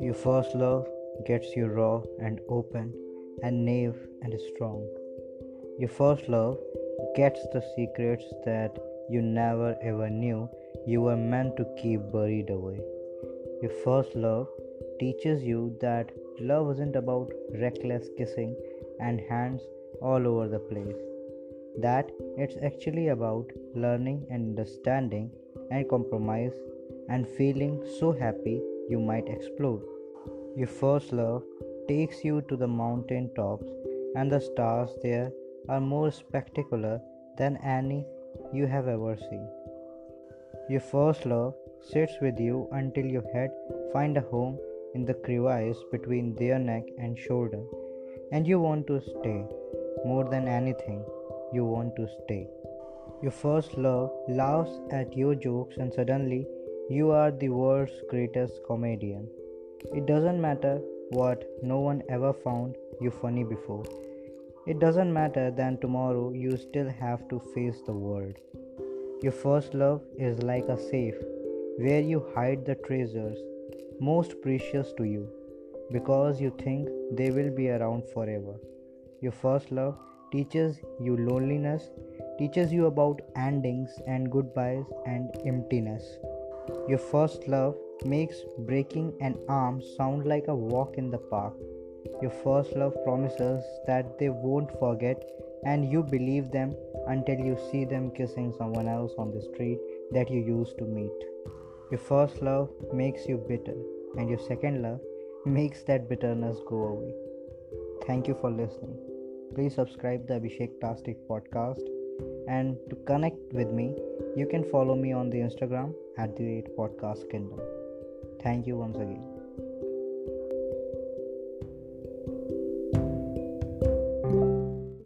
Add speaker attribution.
Speaker 1: Your first love gets you raw and open and naive and strong. Your first love gets the secrets that you never ever knew you were meant to keep buried away. Your first love teaches you that love isn't about reckless kissing and hands all over the place. That it's actually about learning and understanding and compromise and feeling so happy you might explode. Your first love takes you to the mountain tops, and the stars there are more spectacular than any you have ever seen. Your first love sits with you until your head find a home in the crevice between their neck and shoulder, and you want to stay. More than anything, you want to stay. Your first love laughs at your jokes, and suddenly you are the world's greatest comedian. It doesn't matter what no one ever found you funny before. It doesn't matter that tomorrow you still have to face the world. Your first love is like a safe where you hide the treasures most precious to you because you think they will be around forever. Your first love teaches you loneliness, teaches you about endings and goodbyes and emptiness. Your first love makes breaking an arm sound like a walk in the park. Your first love promises that they won't forget, and you believe them until you see them kissing someone else on the street that you used to meet. Your first love makes you bitter, and your second love makes that bitterness go away. Thank you for listening. Please subscribe the Abhishek Plastic podcast. And to connect with me, you can follow me on the Instagram at the rate podcast kingdom. Thank you once again.